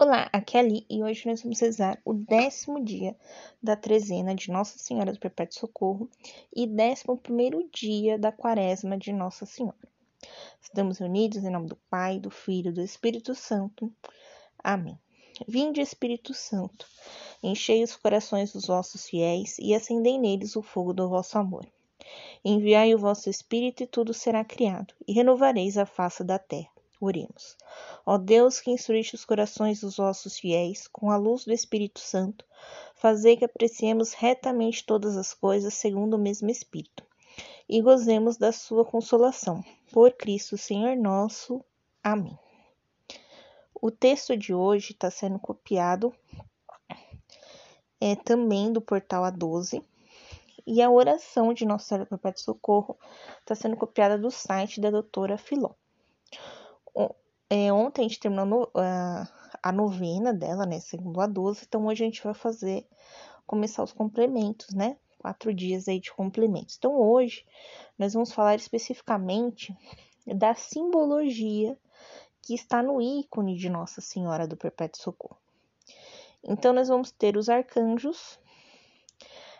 Olá, aqui é Ali e hoje nós vamos rezar o décimo dia da trezena de Nossa Senhora do Perpétuo Socorro e décimo primeiro dia da quaresma de Nossa Senhora. Estamos reunidos em nome do Pai, do Filho e do Espírito Santo. Amém. Vinde, Espírito Santo, enchei os corações dos vossos fiéis e acendei neles o fogo do vosso amor. Enviai o vosso Espírito e tudo será criado, e renovareis a face da terra. Oremos. Ó Deus que instruíste os corações dos vossos fiéis com a luz do Espírito Santo, fazei que apreciemos retamente todas as coisas segundo o mesmo Espírito e gozemos da sua consolação. Por Cristo, Senhor nosso. Amém. O texto de hoje está sendo copiado é, também do portal A12 e a oração de Nossa Senhora do Perpétuo Socorro está sendo copiada do site da doutora Filó é, ontem a gente terminou no, a, a novena dela, né? Segundo a 12. Então hoje a gente vai fazer, começar os complementos, né? Quatro dias aí de complementos. Então hoje nós vamos falar especificamente da simbologia que está no ícone de Nossa Senhora do Perpétuo Socorro. Então nós vamos ter os arcanjos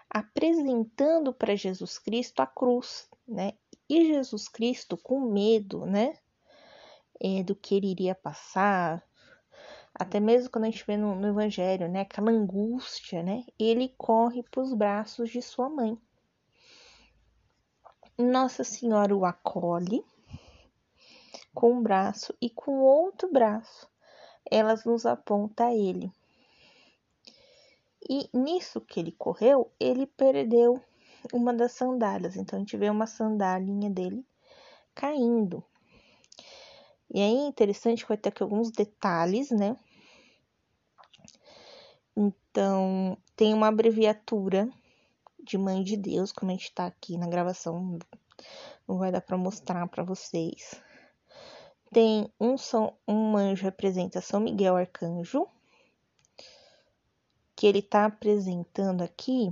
apresentando para Jesus Cristo a cruz, né? E Jesus Cristo com medo, né? É, do que ele iria passar, até mesmo quando a gente vê no, no Evangelho, né, aquela angústia, né, ele corre para os braços de sua mãe. Nossa Senhora o acolhe com um braço e com outro braço elas nos aponta a ele. E nisso que ele correu, ele perdeu uma das sandálias. Então a gente vê uma sandália dele caindo. E aí, interessante que vai ter aqui alguns detalhes, né? Então, tem uma abreviatura de Mãe de Deus, como a gente tá aqui na gravação, não vai dar para mostrar para vocês. Tem um, São, um anjo representa São Miguel Arcanjo, que ele tá apresentando aqui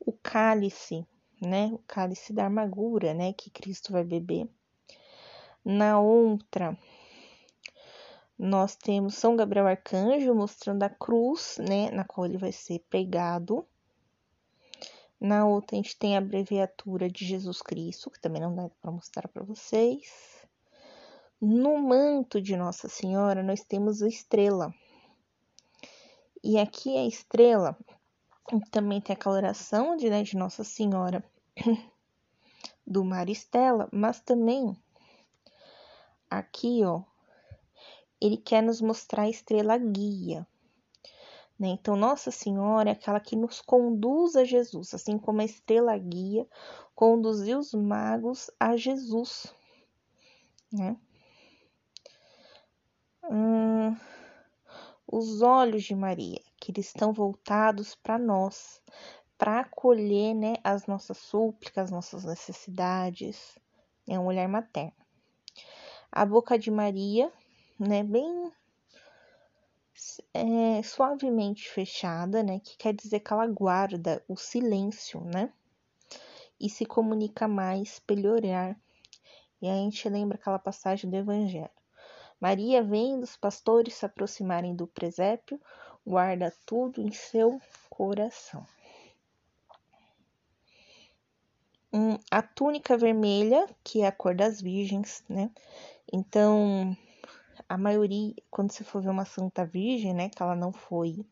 o cálice, né? O cálice da amargura, né? Que Cristo vai beber. Na outra, nós temos São Gabriel Arcanjo mostrando a cruz, né, na qual ele vai ser pregado. Na outra, a gente tem a abreviatura de Jesus Cristo, que também não dá para mostrar para vocês. No manto de Nossa Senhora, nós temos a estrela. E aqui a estrela também tem a coloração de, né, de Nossa Senhora do Maristela, mas também aqui, ó, ele quer nos mostrar a estrela guia. Né? Então, Nossa Senhora é aquela que nos conduz a Jesus, assim como a estrela guia conduziu os magos a Jesus. Né? Hum, os olhos de Maria, que eles estão voltados para nós, para acolher né, as nossas súplicas, as nossas necessidades. É um olhar materno a boca de Maria, né, bem é, suavemente fechada, né, que quer dizer que ela guarda o silêncio, né, e se comunica mais pelo olhar. E a gente lembra aquela passagem do Evangelho. Maria, vendo os pastores se aproximarem do presépio, guarda tudo em seu coração. Um, a túnica vermelha, que é a cor das virgens, né? Então, a maioria, quando você for ver uma Santa Virgem, né, que ela não foi,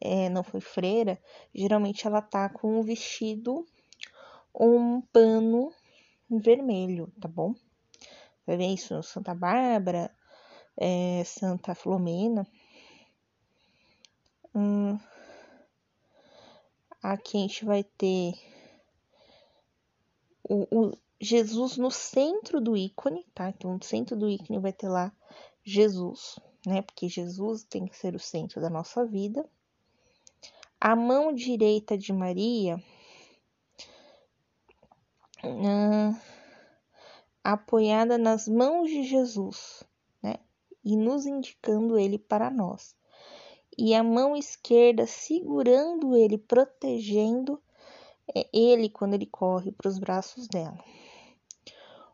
é, não foi freira, geralmente ela tá com um vestido ou um pano vermelho, tá bom? Vai ver isso Santa Bárbara, é, Santa Filomena. Hum, aqui a gente vai ter o, Jesus no centro do ícone, tá? Então, no centro do ícone vai ter lá Jesus, né? Porque Jesus tem que ser o centro da nossa vida. A mão direita de Maria, ah, apoiada nas mãos de Jesus, né? E nos indicando ele para nós. E a mão esquerda segurando ele, protegendo é, ele quando ele corre para os braços dela.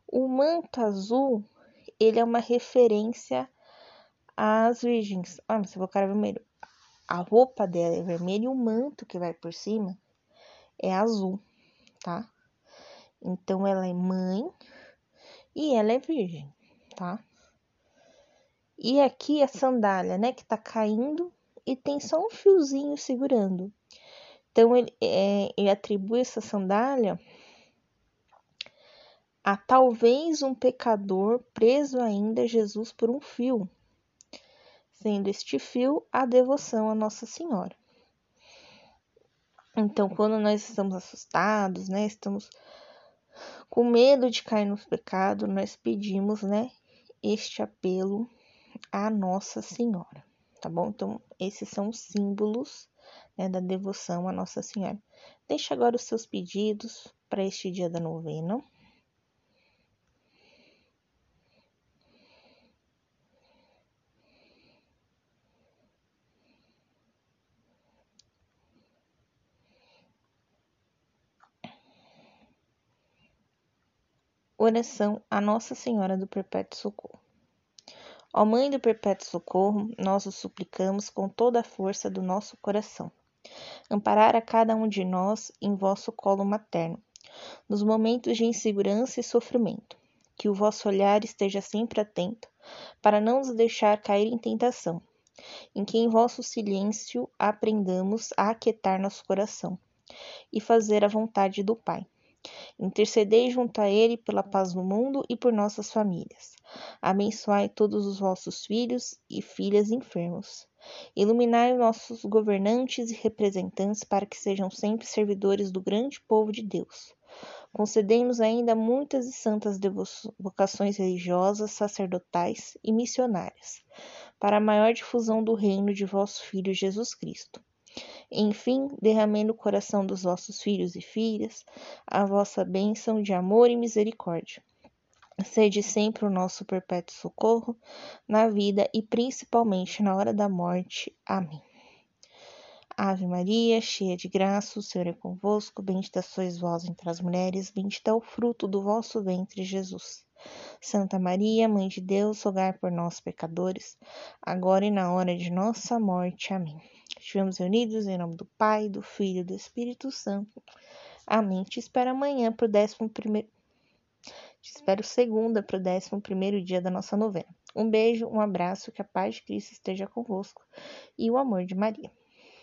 O manto azul, ele é uma referência as virgens. Ah, mas vai cara vermelho. A roupa dela é vermelha e o manto que vai por cima é azul, tá? Então ela é mãe e ela é virgem, tá? E aqui a sandália, né, que tá caindo e tem só um fiozinho segurando. Então ele, é, ele atribui essa sandália a talvez um pecador preso ainda a Jesus por um fio, sendo este fio a devoção a Nossa Senhora. Então, quando nós estamos assustados, né, estamos com medo de cair no pecado, nós pedimos, né, este apelo à Nossa Senhora, tá bom? Então, esses são os símbolos né, da devoção à Nossa Senhora. Deixe agora os seus pedidos para este dia da novena. Oração a Nossa Senhora do Perpétuo Socorro. Ó Mãe do Perpétuo Socorro, nós o suplicamos com toda a força do nosso coração. Amparar a cada um de nós em vosso colo materno, nos momentos de insegurança e sofrimento. Que o vosso olhar esteja sempre atento, para não nos deixar cair em tentação. Em que em vosso silêncio aprendamos a aquietar nosso coração e fazer a vontade do Pai Intercedei junto a Ele pela paz do mundo e por nossas famílias. Abençoai todos os vossos filhos e filhas enfermos. Iluminai nossos governantes e representantes para que sejam sempre servidores do grande povo de Deus. Concedei-nos ainda muitas e santas vocações religiosas, sacerdotais e missionárias, para a maior difusão do reino de vosso Filho Jesus Cristo enfim, derramei no coração dos vossos filhos e filhas a vossa bênção de amor e misericórdia. Sede sempre o nosso perpétuo socorro na vida e principalmente na hora da morte. Amém. Ave Maria, cheia de graça, o Senhor é convosco, bendita sois vós entre as mulheres, bendito é o fruto do vosso ventre, Jesus. Santa Maria, Mãe de Deus, rogai por nós, pecadores, agora e na hora de nossa morte. Amém. Estivemos reunidos em nome do Pai, do Filho e do Espírito Santo. Amém. Te espero amanhã para o décimo primeiro. Te espero segunda para o décimo primeiro dia da nossa novena. Um beijo, um abraço, que a paz de Cristo esteja convosco e o amor de Maria.